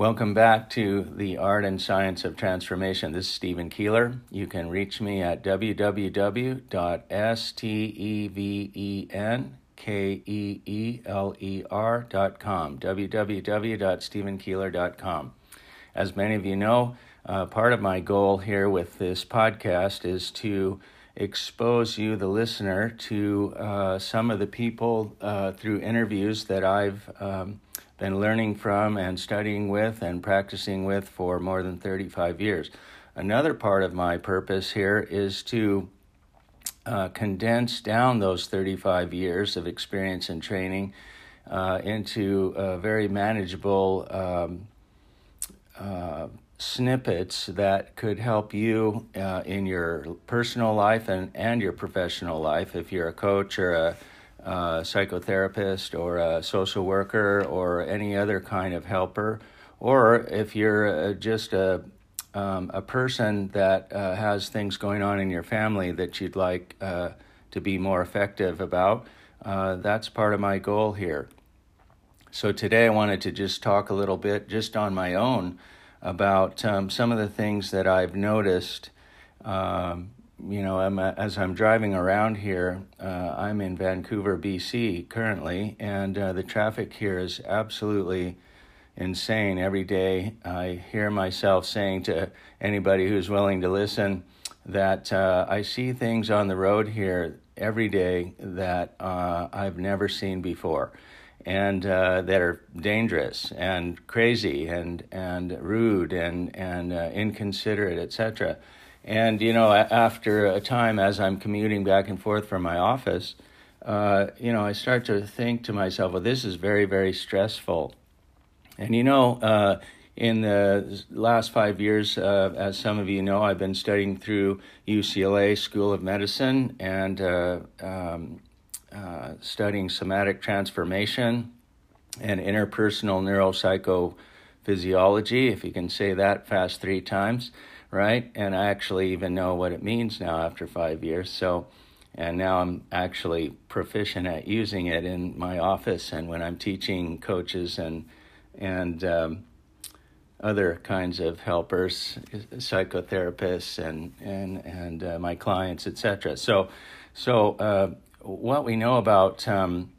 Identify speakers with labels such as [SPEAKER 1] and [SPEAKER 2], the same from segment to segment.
[SPEAKER 1] Welcome back to the Art and Science of Transformation. This is Stephen Keeler. You can reach me at www.stephenkeeler.com. www.stephenkeeler.com. As many of you know, uh, part of my goal here with this podcast is to expose you, the listener, to uh, some of the people uh, through interviews that I've um, been learning from and studying with and practicing with for more than 35 years. Another part of my purpose here is to uh, condense down those 35 years of experience and training uh, into very manageable um, uh, snippets that could help you uh, in your personal life and, and your professional life if you're a coach or a uh, psychotherapist or a social worker or any other kind of helper, or if you're uh, just a um, a person that uh, has things going on in your family that you'd like uh, to be more effective about, uh, that's part of my goal here. So today I wanted to just talk a little bit, just on my own, about um, some of the things that I've noticed um, you know, I'm, uh, as I'm driving around here, uh, I'm in Vancouver, BC currently, and uh, the traffic here is absolutely insane. Every day I hear myself saying to anybody who's willing to listen that uh, I see things on the road here every day that uh, I've never seen before. And uh, that are dangerous and crazy and, and rude and, and inconsiderate, etc. And, you know, after a time as I'm commuting back and forth from my office, uh, you know, I start to think to myself, well, this is very, very stressful. And, you know, uh, in the last five years, uh, as some of you know, I've been studying through UCLA School of Medicine and uh, um, uh, studying somatic transformation and interpersonal neuropsychophysiology, if you can say that fast three times right? And I actually even know what it means now after five years. So, and now I'm actually proficient at using it in my office and when I'm teaching coaches and and um, other kinds of helpers, psychotherapists, and and and uh, my clients, etc. So, so uh, what we know about um,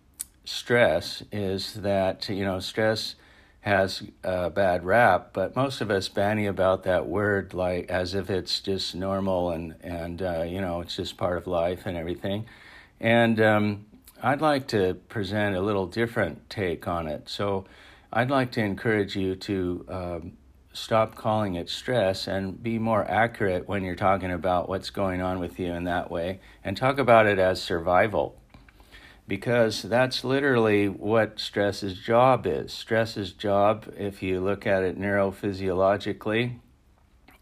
[SPEAKER 1] stress is that you know stress has a bad rap, but most of us banny about that word like as if it's just normal and and uh, you know it's just part of life and everything. And um, I'd like to present a little different take on it. So I'd like to encourage you to um, stop calling it stress and be more accurate when you're talking about what's going on with you in that way, and talk about it as survival because that's literally what stress's job is. Stress's job, if you look at it neurophysiologically,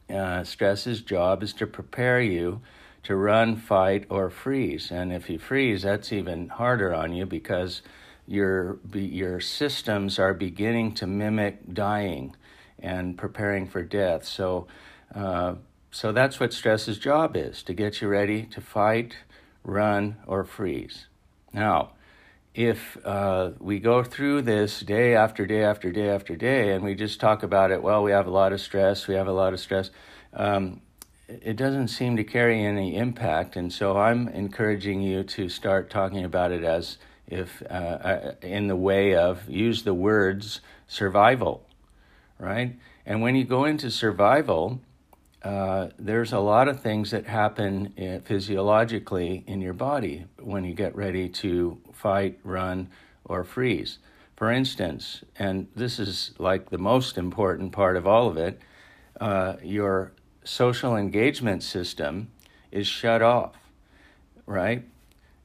[SPEAKER 1] uh, stress's job is to prepare you to run, fight, or freeze. And if you freeze, that's even harder on you because your your systems are beginning to mimic dying and preparing for death. So, uh, so that's what stress's job is: to get you ready to fight, run, or freeze. Now, if uh, we go through this day after day after day after day and we just talk about it, well, we have a lot of stress, we have a lot of stress, um, it doesn't seem to carry any impact. And so I'm encouraging you to start talking about it as if uh, uh in the way of use the words survival, right? And when you go into survival, uh, there's a lot of things that happen uh, physiologically in your body when you get ready to fight, run, or freeze. For instance, and this is like the most important part of all of it, uh, your social engagement system is shut off, right?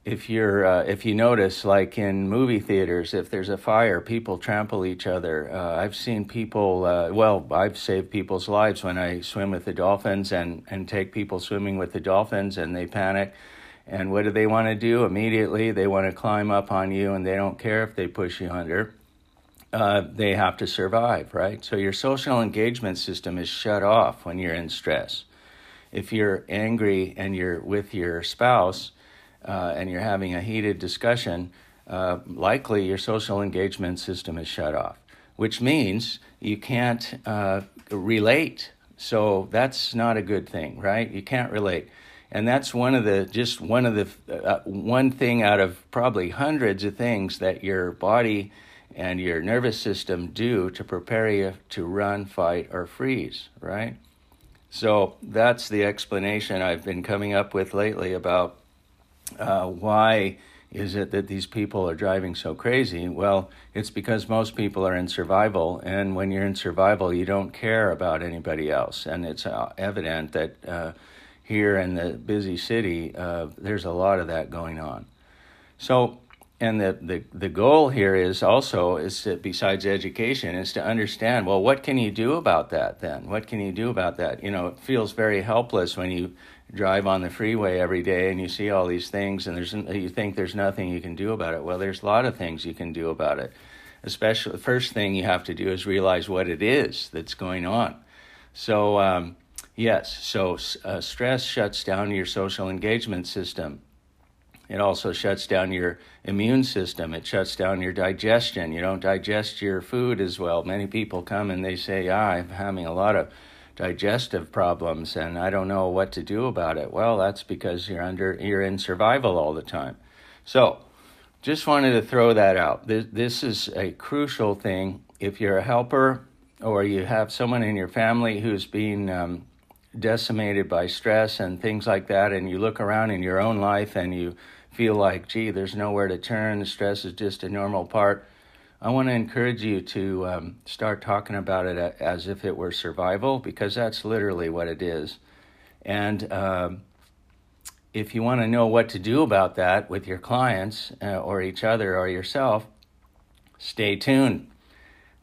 [SPEAKER 1] If you're uh, if you notice like in movie theaters if there's a fire people trample each other. Uh, i've seen people uh, well i've saved people's lives when i swim with the dolphins and and take people swimming with the dolphins and they panic. And what do they want to do? Immediately they want to climb up on you and they don't care if they push you under. Uh, they have to survive right? So your social engagement system is shut off when you're in stress. If you're angry and you're with your spouse uh, and you're having a heated discussion, uh, likely your social engagement system is shut off. which means you can't uh, relate. So that's not a good thing, right? You can't relate. And that's one of the just one of the uh, one thing out of probably hundreds of things that your body and your nervous system do to prepare you to run, fight, or freeze, right? So that's the explanation I've been coming up with lately about uh, why is it that these people are driving so crazy? Well, it's because most people are in survival, and when you're in survival, you don't care about anybody else. And it's uh, evident that uh, here in the busy city, uh, there's a lot of that going on. So, and the, the, the goal here is also is to, besides education is to understand well what can you do about that then? What can you do about that? You know it feels very helpless when you drive on the freeway every day and you see all these things and there's you think there's nothing you can do about it. Well there's a lot of things you can do about it. Especially the first thing you have to do is realize what it is that's going on. So um, yes so uh, stress shuts down your social engagement system it also shuts down your immune system. It shuts down your digestion. You don't digest your food as well. Many people come and they say, ah, I'm having a lot of digestive problems and I don't know what to do about it. Well, that's because you're under you're in survival all the time. So, just wanted to throw that out. This, this is a crucial thing. If you're a helper or you have someone in your family who's um, decimated by stress and things like that, and you look around in your own life and you feel like, gee, there's nowhere to turn, stress is just a normal part, I want to encourage you to um, start talking about it as if it were survival, because that's literally what it is. And um, if you want to know what to do about that with your clients uh, or each other or yourself, stay tuned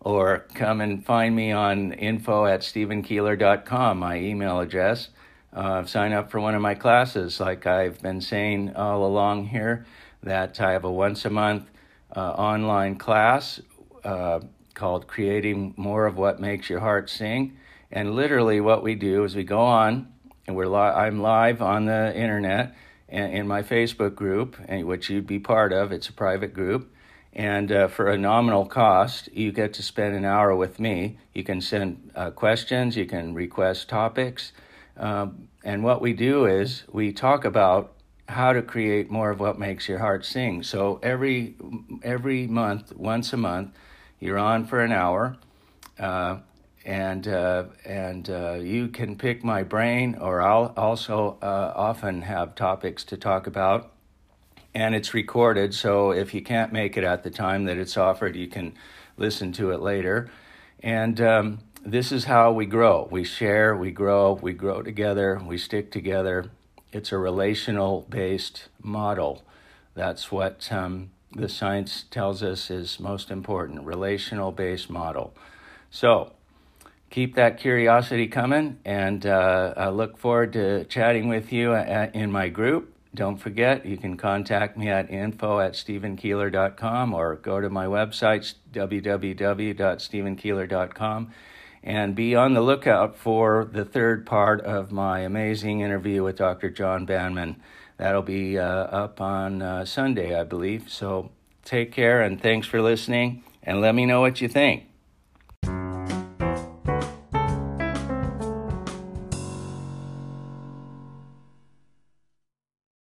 [SPEAKER 1] or come and find me on info at stephenkeeler.com, my email address. Uh, sign up for one of my classes, like I've been saying all along here, that I have a once a month uh, online class uh, called Creating More of What Makes Your Heart Sing. And literally, what we do is we go on, and we're li- I'm live on the internet in my Facebook group, and which you'd be part of. It's a private group and uh, for a nominal cost, you get to spend an hour with me. You can send uh, questions, you can request topics. Um, and what we do is we talk about how to create more of what makes your heart sing. So every, every month, once a month, you're on for an hour. Uh, and uh, and uh, you can pick my brain, or I'll also uh, often have topics to talk about and it's recorded. So if you can't make it at the time that it's offered, you can listen to it later. And um, this is how we grow. We share, we grow, we grow together, we stick together. It's a relational based model. That's what um, the science tells us is most important relational based model. So, keep that curiosity coming, and uh, I look forward to chatting with you in my group. Don't forget, you can contact me at info at stephenkeeler.com or go to my website, www.stephenkeeler.com, and be on the lookout for the third part of my amazing interview with Dr. John Banmen. That'll be uh, up on uh, Sunday, I believe. So take care and thanks for listening, and let me know what you think.